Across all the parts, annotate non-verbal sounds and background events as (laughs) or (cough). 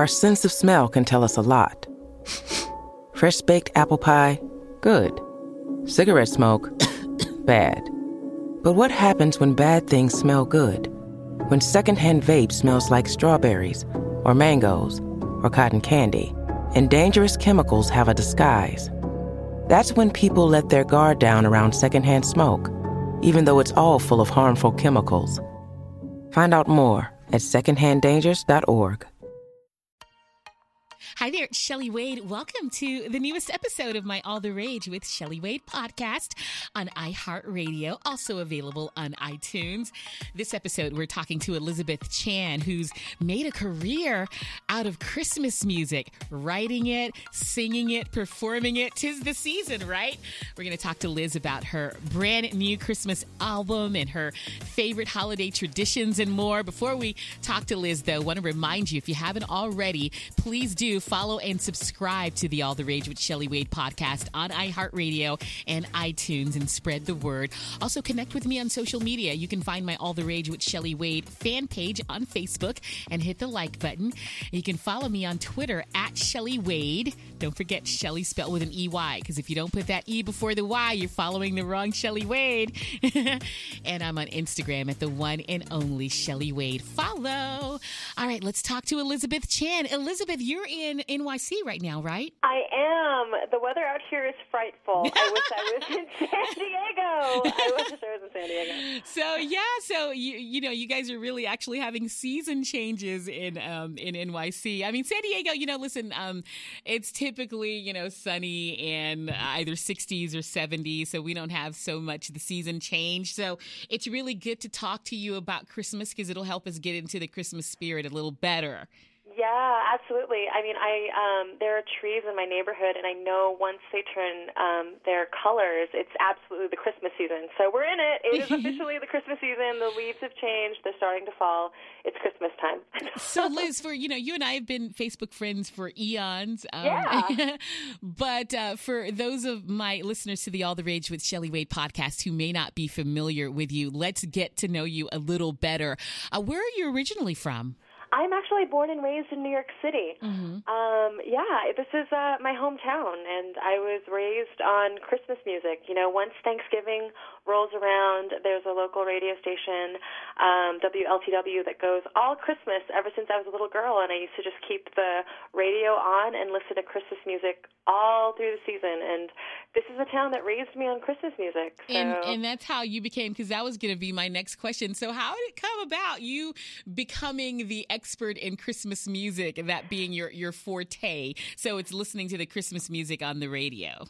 Our sense of smell can tell us a lot. (laughs) Fresh baked apple pie, good. Cigarette smoke, (coughs) bad. But what happens when bad things smell good? When secondhand vape smells like strawberries, or mangoes, or cotton candy, and dangerous chemicals have a disguise. That's when people let their guard down around secondhand smoke, even though it's all full of harmful chemicals. Find out more at secondhanddangers.org. Hi there, it's Shelley Wade. Welcome to the newest episode of my All the Rage with Shelley Wade podcast on iHeartRadio, also available on iTunes. This episode, we're talking to Elizabeth Chan, who's made a career out of Christmas music, writing it, singing it, performing it. Tis the season, right? We're going to talk to Liz about her brand new Christmas album and her favorite holiday traditions and more. Before we talk to Liz, though, I want to remind you if you haven't already, please do follow and subscribe to the All the Rage with Shelley Wade podcast on iHeartRadio and iTunes and spread the word. Also, connect with me on social media. You can find my All the Rage with Shelley Wade fan page on Facebook and hit the like button. You can follow me on Twitter at Shelley Wade. Don't forget Shelley spelled with an EY because if you don't put that E before the Y, you're following the wrong Shelley Wade. (laughs) and I'm on Instagram at the one and only Shelley Wade. Follow. All right, let's talk to Elizabeth Chan. Elizabeth, you're in NYC right now, right? I am. The weather out here is frightful. I wish I was in (laughs) San Diego. I wish I was in San Diego. So yeah, so you you know you guys are really actually having season changes in um in NYC. I mean San Diego, you know, listen, um it's typically, you know, sunny and either 60s or 70s, so we don't have so much of the season change. So it's really good to talk to you about Christmas because it'll help us get into the Christmas spirit a little better. Yeah, absolutely. I mean, I um, there are trees in my neighborhood, and I know once they turn um, their colors, it's absolutely the Christmas season. So we're in it. It is (laughs) officially the Christmas season. The leaves have changed. They're starting to fall. It's Christmas time. (laughs) so, Liz, for you know, you and I have been Facebook friends for eons. Um, yeah. (laughs) but uh, for those of my listeners to the All the Rage with Shelley Wade podcast who may not be familiar with you, let's get to know you a little better. Uh, where are you originally from? I'm actually born and raised in New York City. Mm-hmm. Um, yeah, this is uh, my hometown, and I was raised on Christmas music. You know, once Thanksgiving rolls around, there's a local radio station, um, WLTW, that goes all Christmas ever since I was a little girl, and I used to just keep the radio on and listen to Christmas music all through the season. And this is a town that raised me on Christmas music. So. And, and that's how you became, because that was going to be my next question. So, how did it come about you becoming the expert in Christmas music and that being your, your forte? So, it's listening to the Christmas music on the radio.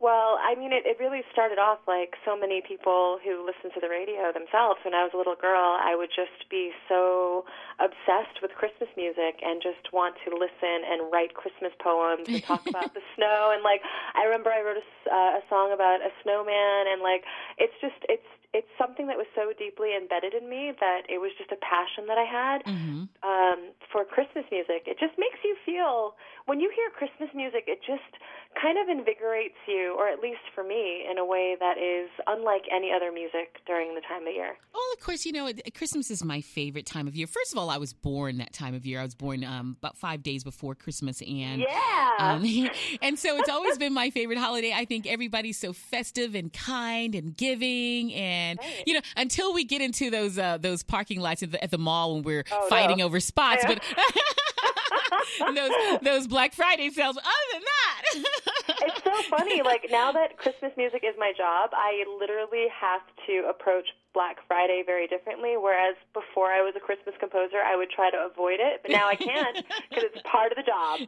Well, I mean, it, it really started off like so many people who listen to the radio themselves. When I was a little girl, I would just be so obsessed with Christmas music and just want to listen and write Christmas poems and talk about the (laughs) snow. And like, I remember I wrote a, uh, a song about a snowman, and like, it's just it's it's something that was so deeply embedded in me that it was just a passion that I had mm-hmm. um, for Christmas music. It just makes you feel when you hear Christmas music, it just kind of invigorates you, or at least for me, in a way that is unlike any other music during the time of year. Well, of course, you know Christmas is my favorite time of year. First of all, I was born that time of year. I was born um, about five days before Christmas, and yeah, um, (laughs) and so it's always been my favorite holiday. I think everybody's so festive and kind and giving and right. you know until we get into those uh, those parking lots at the, at the mall when we're oh, fighting no. over spots, yeah. but (laughs) (laughs) those those Black Friday sales. Other than that, (laughs) so funny. Like now that Christmas music is my job, I literally have to approach Black Friday very differently. Whereas before I was a Christmas composer, I would try to avoid it, but now I can't because it's part of the job.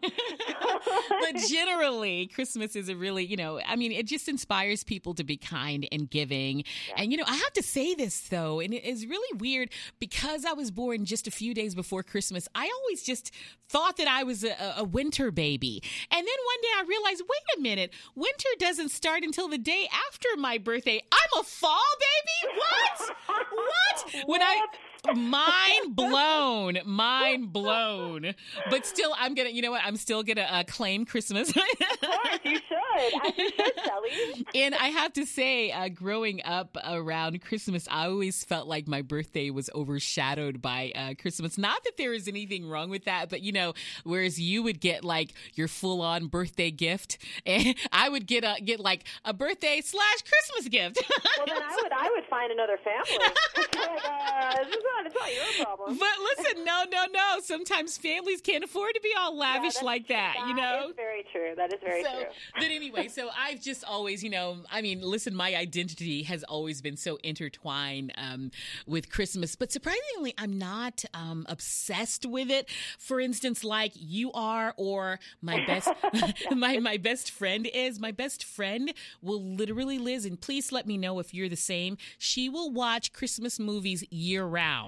(laughs) but generally, Christmas is a really, you know, I mean, it just inspires people to be kind and giving. Yeah. And, you know, I have to say this though, and it is really weird because I was born just a few days before Christmas. I always just thought that I was a, a winter baby. And then one day I realized, wait a minute, winter doesn't start until the day after my birthday. I'm a fall baby? What? what? When I mind blown, mind blown. But still, I'm gonna. You know what? I'm still gonna uh, claim Christmas. of course, you should. As you should, Shelley. And I have to say, uh, growing up around Christmas, I always felt like my birthday was overshadowed by uh, Christmas. Not that there is anything wrong with that, but you know, whereas you would get like your full on birthday gift, (laughs) and I would get a get like a birthday slash Christmas gift. Well, then I would I would find another family. (laughs) (laughs) It's like, this is not, it's not your problem. But listen, no, no, no. Sometimes families can't afford to be all lavish that's- like that, you know? is very true. That is very so, true. but anyway, so (laughs) I've just always, you know, I mean, listen, my identity has always been so intertwined um, with Christmas, but surprisingly, I'm not um, obsessed with it. For instance, like you are, or my best, (laughs) (laughs) my my best friend is. My best friend will literally, Liz, and please let me know if you're the same. She will watch Christmas movies year round.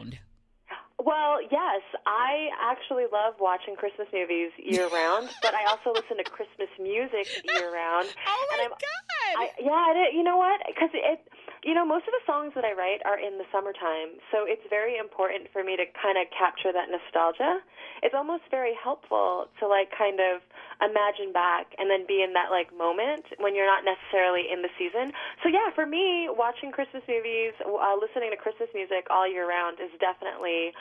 Well, yes, I actually love watching Christmas movies year round, (laughs) but I also listen to Christmas music year round. Oh my and I'm, god! I, yeah, it, you know what? Because it, you know, most of the songs that I write are in the summertime, so it's very important for me to kind of capture that nostalgia. It's almost very helpful to like kind of imagine back and then be in that like moment when you're not necessarily in the season. So yeah, for me, watching Christmas movies, uh, listening to Christmas music all year round is definitely,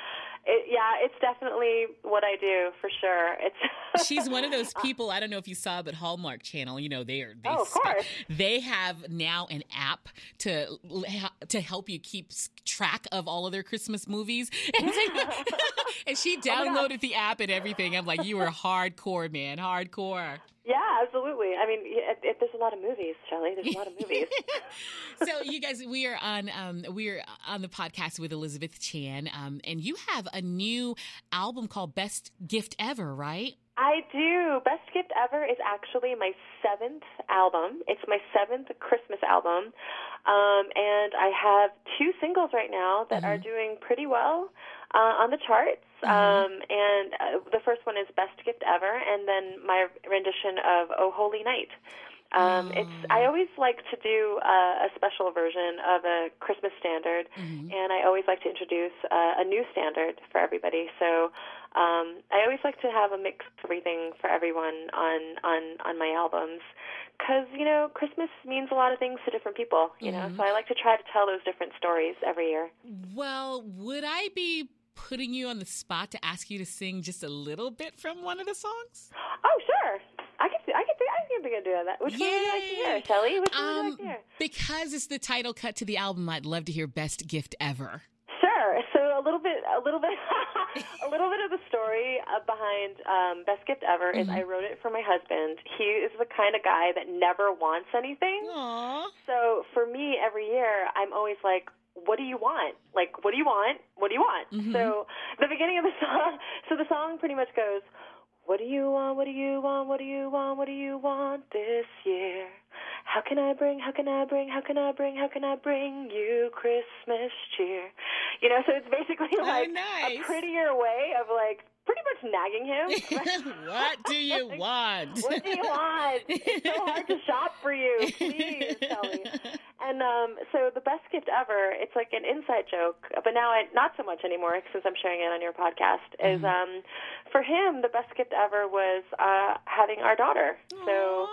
it, yeah, it's definitely what I do for sure. It's (laughs) She's one of those people. I don't know if you saw, but Hallmark Channel. You know, they are. They Oh, of spe- course. They have now an app to to help you keep track of all of their Christmas movies. (laughs) (laughs) And, she Oh downloaded the app and everything. I'm like, you are hardcore, man, hardcore. yeah, absolutely. I mean, lot of movies, Shelley. There's a lot of movies. (laughs) so you guys we are on um we are on the podcast with elizabeth chan um and you have a new album called best gift ever right I do. Best Gift Ever is actually my seventh album. It's my seventh Christmas album. Um, and I have two singles right now that are doing pretty well uh, on the charts. Um, and uh, the first one is Best Gift Ever, and then my rendition of Oh Holy Night. Um, It's I always like to do uh, a special version of a Christmas standard, and I always like to introduce uh, a new standard for everybody. So um, I always like to have a mix of everything for everyone on on on my albums, because you know Christmas means a lot of things to different people. You know, so I like to try to tell those different stories every year. well would i be putting you on the spot to ask you to sing just a little bit from one of the songs Oh, sure. Could. I could. I could that. Which one would you like to hear, Yay. Shelley? Which one would you um like to hear? because it's the title cut to the album i'd love to hear best gift ever Sure. So a little bit, a little bit, (laughs) a little bit of the story behind um, Best Gift Ever is I wrote it for my husband. He is the kind of guy that never wants anything. Aww. So for me, every year, I'm always like, "What do you want? Like, what do you want? What do you want?" So the beginning of the (laughs) song, so the song pretty much goes, "What do you want? What do you want? What do you want? What do you want this year? How can I bring? How can I bring? How can I bring? How can I bring you Christmas cheer?" You know, so it's basically like nice. a prettier way of like pretty much nagging him. (laughs) (laughs) what do you want What do you want? It's so hard to shop for you. (laughs) Please, Kelly. And um, so the best gift ever, it's like an inside joke, but now I, not so much anymore since I'm sharing it on your podcast, is um, for him, the best gift ever was uh, having our daughter. So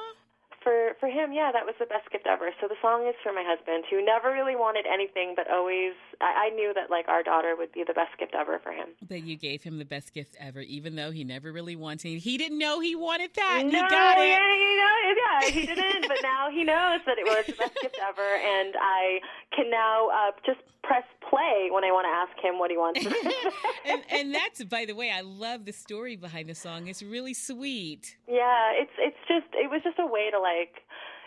for for him, yeah, that was the best gift ever. So the song is for my husband, who never really wanted anything, but always I, I knew that like our daughter would be the best gift ever for him. That you gave him the best gift ever, even though he never really wanted He didn't know he wanted that. no, he got it. Yeah, you know, (laughs) yeah, he didn't, but now he knows that it was the best gift ever, and I can now uh, just press play when I want to ask him what he wants. (laughs) and, and that's, by the way, I love the story behind the song. It's really sweet. yeah, it's it's just it was just a way to like.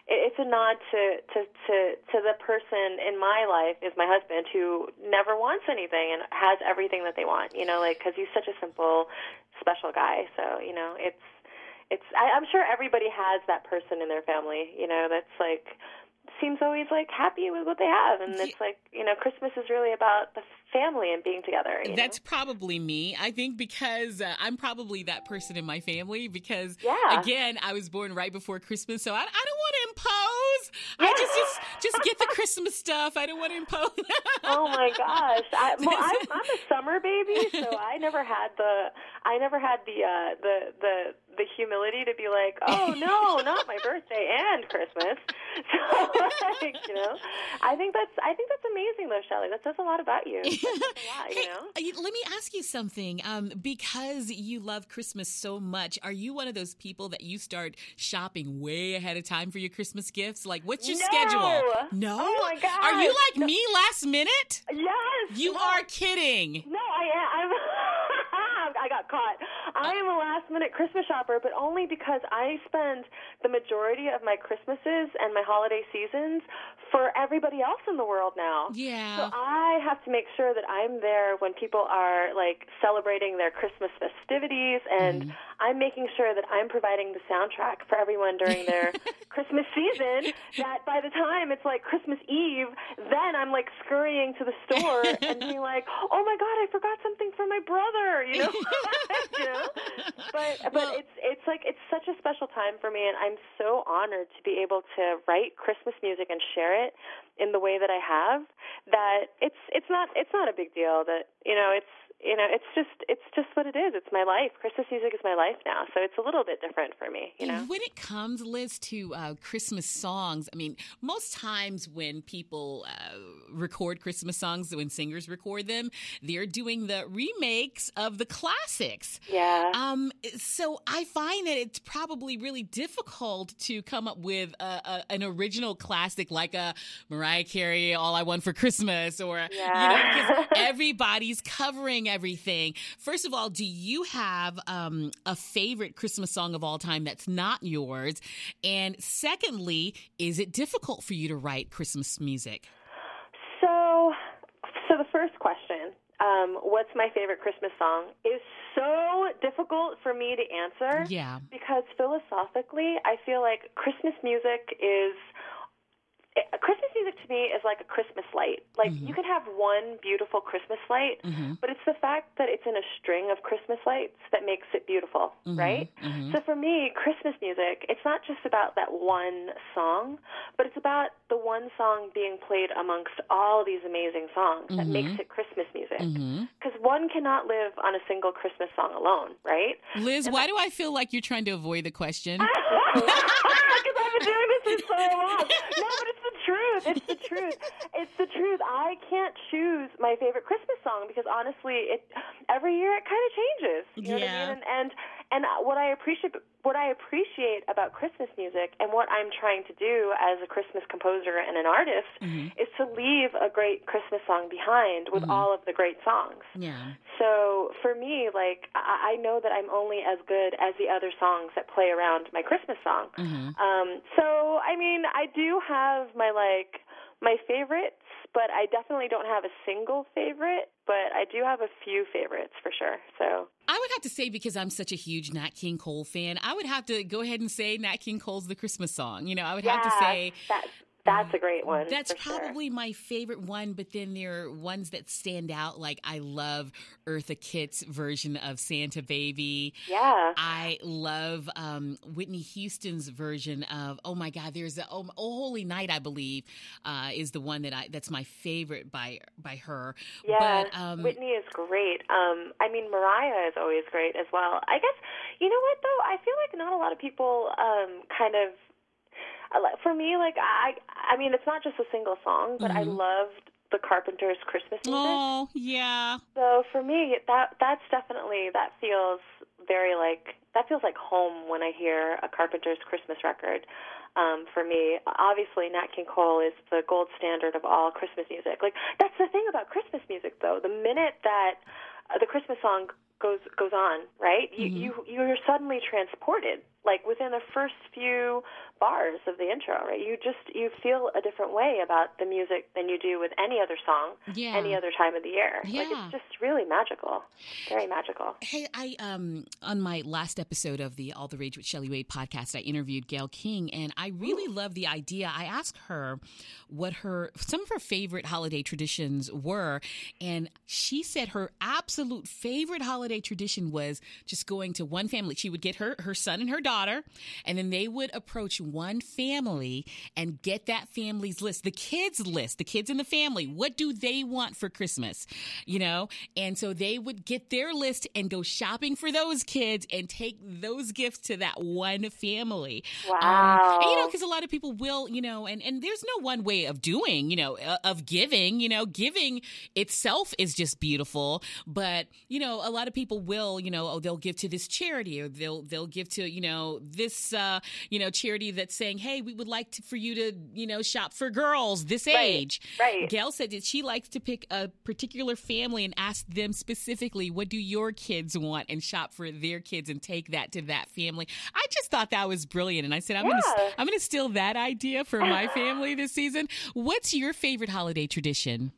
It's a nod to, to, to, to the person in my life is my husband who never wants anything and has everything that they want, you know, like, because he's such a simple, special guy. So, you know, it's, it's, I, I'm sure everybody has that person in their family, you know, that's like, seems always like happy with what they have. And it's like, you know, Christmas is really about the family and being together. That's know? probably me. I think because uh, I'm probably that person in my family because Yeah. again, I was born right before Christmas, so I, I don't want to impose. I just, just just get the (laughs) Christmas stuff. I don't want to impose. oh my gosh! I, well, (laughs) I'm, I'm a summer baby, so I never had the I never had the uh, the the the humility to be like, (laughs) oh no, not my birthday and Christmas. (laughs) So like, you know, I think that's I think that's amazing though, Shelley. That says a lot about you. Lot, you know. Hey, let me ask you something. Um, because you love Christmas so much, are you one of those people that you start shopping way ahead of time for your Christmas gifts? Like, what's your No. schedule? No. Oh my God. Are you like No. me last minute? Yes, You no. are kidding. No, I am. I caught. I am a last minute Christmas shopper, but only because I spend the majority of my Christmases and my holiday seasons for everybody else in the world now. Yeah. So I have to make sure that I'm there when people are like celebrating their Christmas festivities, and Mm-hmm. I'm making sure that I'm providing the soundtrack for everyone during their (laughs) Christmas season. That by the time it's like Christmas Eve, then I'm like scurrying to the store (laughs) and being like, "Oh my God, I forgot something for my brother," you know. (laughs) you know? (laughs) But but Well- it's it's like it's such a special time for me, and I'm so honored to be able to write Christmas music and share it in the way that I have. That it's it's not it's not a big deal. That you know it's you know it's just it's just what it is. It's my life. Christmas music is my life now, so it's a little bit different for me. You know. When it comes, Liz, to uh, Christmas songs, I mean, most times when people uh, record Christmas songs, when singers record them, they're doing the remakes of the classics. Yeah. Um, so I find that it's probably really difficult to come up with a, a, an original classic like a Mariah Carey "All I Want for Christmas" or you know, (laughs) because everybody's covering everything. First of all, do you have um, a favorite Christmas song of all time that's not yours? And secondly, is it difficult for you to write Christmas music? So, so the first question, um, what's my favorite Christmas song, is so difficult for me to answer. Yeah. Because philosophically, I feel like Christmas music is. Christmas music to me is like a Christmas light. Like mm-hmm. you can have one beautiful Christmas light, mm-hmm. but it's the fact that it's in a string of Christmas lights that makes it beautiful, mm-hmm. right? So for me, Christmas music, it's not just about that one song, but it's about the one song being played amongst all these amazing songs that makes it Christmas music. Because one cannot live on a single Christmas song alone, right? Liz, why do I feel like you're trying to avoid the question? (laughs) Because I've been doing this for so long. (laughs) No, but it's the truth. It's the truth. (laughs) It's the truth. I can't choose my favorite Christmas song because honestly, it every year it kind of changes. You know what I Yeah. mean? And, and and what I appreciate what I appreciate about Christmas music and what I'm trying to do as a Christmas composer and an artist mm-hmm. is to leave a great Christmas song behind with mm-hmm. all of the great songs. Yeah. So for me, like I, I know that I'm only as good as the other songs that play around my Christmas song. Mm-hmm. Um, so I mean, I do have my like my favorites, but I definitely don't have a single favorite. But I do have a few favorites for sure. So I would have to say because I'm such a huge Nat King Cole fan, I would have to go ahead and say Nat King Cole's "The Christmas Song." You know, I would have to yeah, say that's that's a great one. That's for sure. probably my favorite one, but then there are ones that stand out. Like I love Eartha Kitt's version of Santa Baby. yeah. I love um, Whitney Houston's version of Oh my God. There's a Oh, oh Holy Night, I believe, uh, is the one that I that's my favorite by by her. Yeah, but um, Whitney is great. Um, I mean, Mariah is always great as well. I guess you know what though. I feel like not a lot of people um, kind of. For me, like I, I mean, it's not just a single song, but I loved the Carpenters' Christmas music. oh yeah, So for me, that that's definitely that feels very like that feels like home when I hear a Carpenter's Christmas record. Um, for me, obviously, Nat King Cole is the gold standard of all Christmas music. Like that's the thing about Christmas music, though. The minute that uh, the Christmas song goes goes on, right? You you you're suddenly transported, like within the first few bars of the intro, right? You just you feel a different way about the music than you do with any other song, Yeah. any other time of the year. Like Yeah. it's just really magical, very magical. Hey, I um on my last episode of the All the Rage with Shelley Wade podcast, I interviewed Gayle King, and I really love the idea. I asked her what her some of her favorite holiday traditions were, and she said her absolute favorite holiday tradition was just going to one family. She would get her her son and her daughter, and then they would approach one family and get that family's list, the kids' list, the kids in the family. What do they want for Christmas? You know, and so they would get their list and go shopping for those kids and take those gifts to that one family. Wow. Um, and, you know, because a lot of people will, you know, and and there's no one way of doing, you know, uh, of giving. You know, giving itself is just beautiful, but you know, a lot of people will, you know, oh, they'll give to this charity or they'll they'll give to, you know, this, uh, you know, charity that's saying, hey, we would like to, for you to, you know, shop for girls this Right, age. right. Gayle said that she likes to pick a particular family and ask them specifically, what do your kids want, and shop for their kids and take that to that family. I just thought that was brilliant, and I said, I'm Yeah. gonna I'm gonna steal that idea for my family this season. What's your favorite holiday tradition?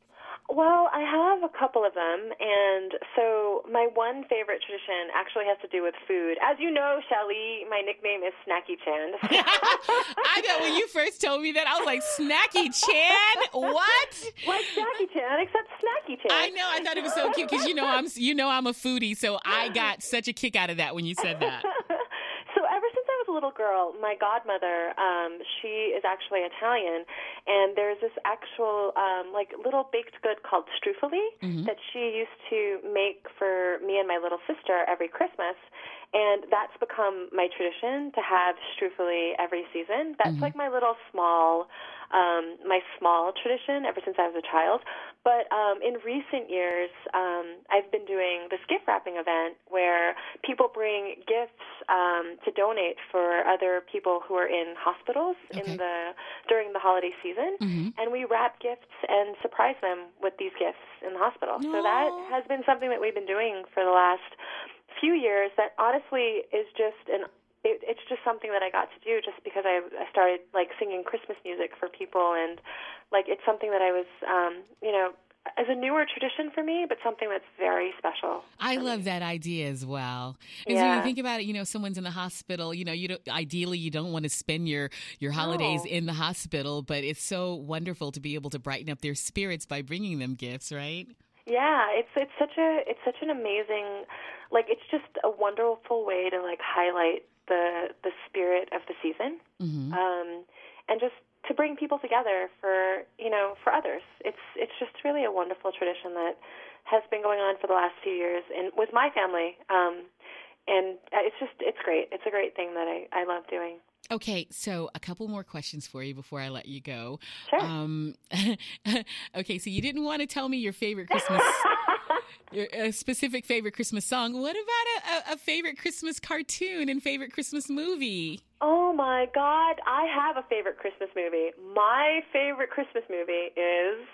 Well, I have a couple of them, and so my one favorite tradition actually has to do with food. As you know, Shelley, my nickname is Snacky Chan. (laughs) (laughs) I know when you first told me that, I was like, Snacky Chan? What? like Snacky Chan, except Snacky Chan. I know. I thought it was so cute because you know I'm you know I'm a foodie, so I got such a kick out of that when you said that. (laughs) so ever since I was a little girl, my godmother, um, she is actually Italian, and there's this actual um, like little baked good called struffoli that she used to make for me and my little sister every Christmas. And that's become my tradition to have struffoli every season. That's like my little small, um, my small tradition ever since I was a child. But um, in recent years, um, I've been doing this gift wrapping event where people bring gifts um, to donate for other people who are in hospitals Okay. in the during the holiday season, and we wrap gifts and surprise them with these gifts in the hospital. So that has been something that we've been doing for the last few years. That honestly is just an it, it's just something that I got to do just because I, I started like singing Christmas music for people and like it's something that I was um, you know as a newer tradition for me, but something that's very special. I love that idea as well. Because when you think about it, you know, someone's in the hospital. You know, you don't. Ideally, you don't want to spend your your holidays No. in the hospital, but it's so wonderful to be able to brighten up their spirits by bringing them gifts, right? Yeah, it's it's such a it's such an amazing like it's just a wonderful way to like highlight the the spirit of the season. hmm Um and just to bring people together for, you know, for others. It's it's just really a wonderful tradition that has been going on for the last few years and with my family. Um and uh, it's just it's great. It's a great thing that I I love doing. Okay, so a couple more questions for you before I let you go. Sure. Um, (laughs) okay, so you didn't want to tell me your favorite Christmas, (laughs) your a specific favorite Christmas song. What about a, a, favorite Christmas cartoon and favorite Christmas movie? Oh my God, I have a favorite Christmas movie. My favorite Christmas movie is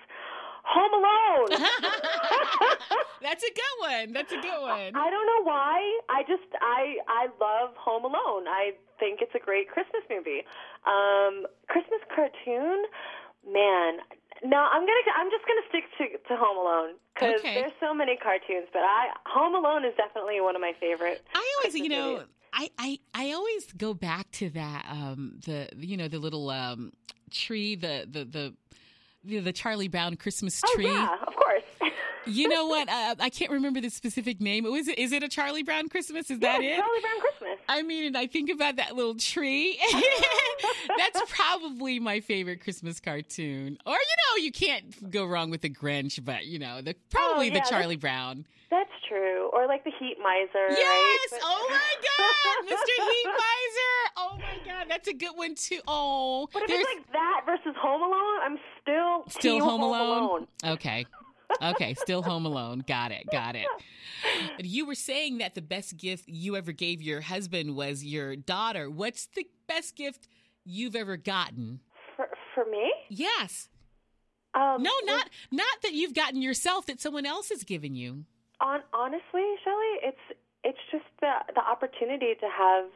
Home Alone. (laughs) That's a good one. That's a good one. I don't know why. I just I I love Home Alone. I think it's a great Christmas movie. Um, Christmas cartoon, man. No, I'm gonna I'm just gonna stick to to Home Alone because Okay. there's so many cartoons, but I Home Alone is definitely one of my favorite. I always, you know, movies. I, I, I always go back to that, um, the, you know, the little, um, tree, the, the, the, the, the Charlie Brown Christmas Oh tree. yeah, of course. You know what? Uh, I can't remember the specific name. Was it, is it a Charlie Brown Christmas? Is that yeah, it? Charlie Brown Christmas. I mean, and I think about that little tree. (laughs) That's probably my favorite Christmas cartoon. Or you know, you can't go wrong with the Grinch, but you know, the probably yeah, the that's- Charlie Brown. That's true. Or like the Heat Miser. Yes! Right? Oh my God, (laughs) Mr. Heat Miser! Oh my God, that's a good one too. Oh, But if there's it's like that versus Home Alone, I'm still still Home Alone. Alone. Okay. Okay, still Home Alone. Got it. Got it. You were saying that the best gift you ever gave your husband was your daughter. What's the best gift you've ever gotten? For for me, Yes. um, No, not not that you've gotten yourself that someone else has given you. On honestly, Shelley, it's it's just the the opportunity to have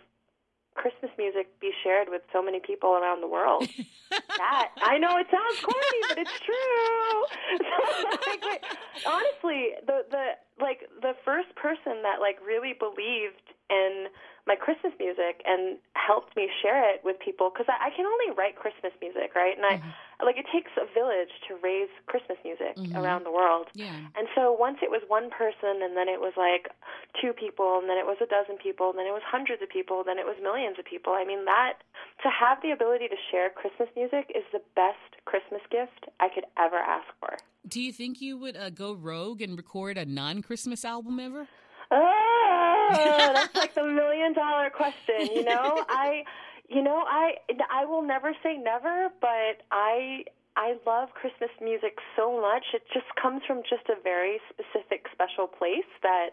Christmas music be shared with so many people around the world. (laughs) that I know it sounds corny, but it's true. (laughs) like, like, honestly, the the like the first person that like really believed and my Christmas music and helped me share it with people because I, I can only write Christmas music, right? And I mm-hmm. like it takes a village to raise Christmas music mm-hmm. around the world. Yeah. And so once it was one person, and then it was like two people, and then it was a dozen people, and then it was hundreds of people, then it was millions of people. I mean that to have the ability to share Christmas music is the best Christmas gift I could ever ask for. Do you think you would uh, go rogue and record a non-Christmas album ever? Oh, that's like the million dollar question. You know, (laughs) I, you know, I, I will never say never, but I, I love Christmas music so much. It just comes from just a very specific, special place that,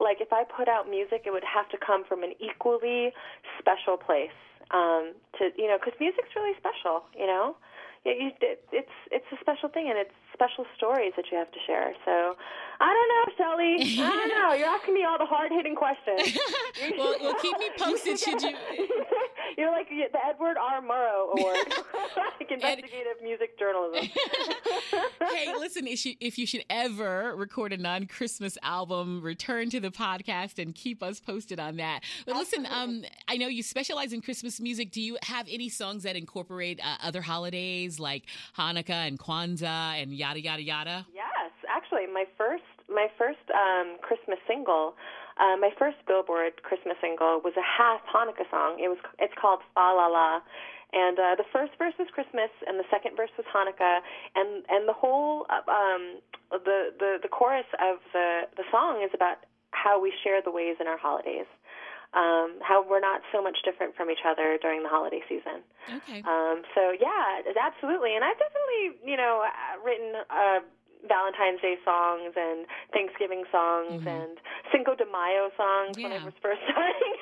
like, if I put out music, it would have to come from an equally special place. Um, to you know, because music's really special. You know, it, it, it's it's a special thing, and it's special stories that you have to share. So, I don't know, Shelley. I don't know. You're asking me all the hard hitting questions. (laughs) well, well, keep me posted. Should you? (laughs) You're like the Edward R. Murrow Award, like (laughs) investigative Ed... music journalism. hey, listen, if you, if you should ever record a non Christmas album, return to the podcast and keep us posted on that. But listen, um, I know you specialize in Christmas music. Do you have any songs that incorporate uh, other holidays like Hanukkah and Kwanzaa and yada yada yada? Yes, actually, my first my first um, Christmas single uh, my first Billboard Christmas single was a half Hanukkah song. It was it's called Fa La La, and uh, the first verse was Christmas, and the second verse was Hanukkah, and and the whole uh, um, the the the chorus of the the song is about how we share the ways in our holidays. Um, how we're not so much different from each other during the holiday season. Okay. Um, so yeah, absolutely, and I've definitely, you know, written uh, Valentine's Day songs and Thanksgiving songs mm-hmm. and Cinco de Mayo songs yeah. when I was first starting.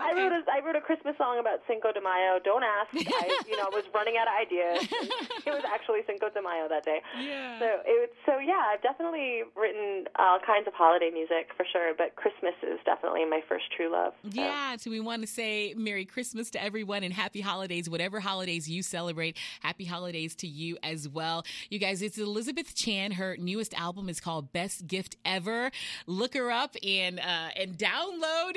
I wrote a I wrote a Christmas song about Cinco de Mayo. Don't ask. I you know was running out of ideas. it was actually Cinco de Mayo that day. Yeah. So it so yeah, I've definitely written all kinds of holiday music for sure, but Christmas is definitely my first true love. So. Yeah. So we want to say Merry Christmas to everyone and Happy Holidays, whatever holidays you celebrate. Happy holidays to you as well. You guys, it's Elizabeth Chan her newest album is called Best Gift Ever. Look her up and uh, and download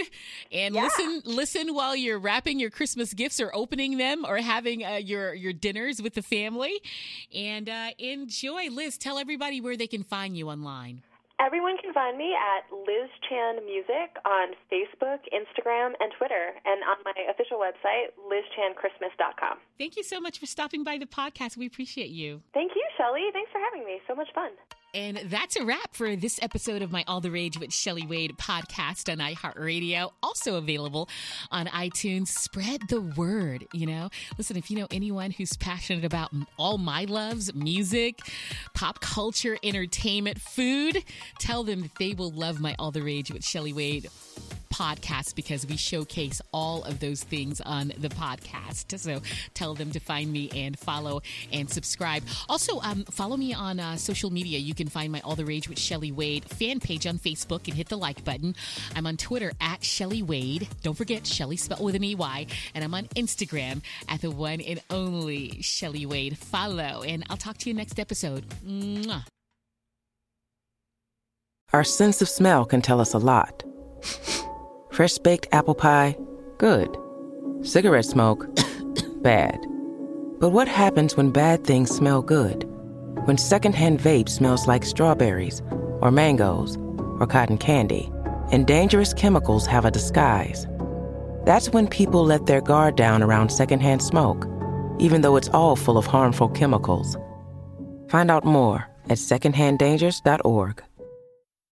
and yeah. listen listen while you're wrapping your Christmas gifts or opening them or having uh, your your dinners with the family. And uh, enjoy. Liz, tell everybody where they can find you online. Everyone can find me at Liz Chan Music on Facebook, Instagram, and Twitter, and on my official website, lizchanchristmas.com. Thank you so much for stopping by the podcast. We appreciate you. Thank you, Shelley. Thanks for having me. So much fun. And that's a wrap for this episode of my All the Rage with Shelley Wade podcast on iHeartRadio. Also available on iTunes. Spread the word, you know. Listen, if you know anyone who's passionate about all my loves, music, pop culture, entertainment, food, tell them that they will love my All the Rage with Shelly Wade podcast because we showcase all of those things on the podcast. So tell them to find me and follow and subscribe. Also, um, follow me on uh, social media. You can find my All the Rage with Shelley Wade fan page on Facebook and hit the like button. I'm on Twitter at Shelley Wade. Don't forget Shelley spelled with an EY. And I'm on Instagram at the one and only Shelley Wade. Follow. And I'll talk to you next episode. Mwah. Our sense of smell can tell us a lot. (laughs) Fresh baked apple pie? Good. Cigarette smoke? (coughs) bad. But what happens when bad things smell good? When secondhand vape smells like strawberries, or mangoes, or cotton candy, and dangerous chemicals have a disguise? That's when people let their guard down around secondhand smoke, even though it's all full of harmful chemicals. Find out more at secondhanddangers.org.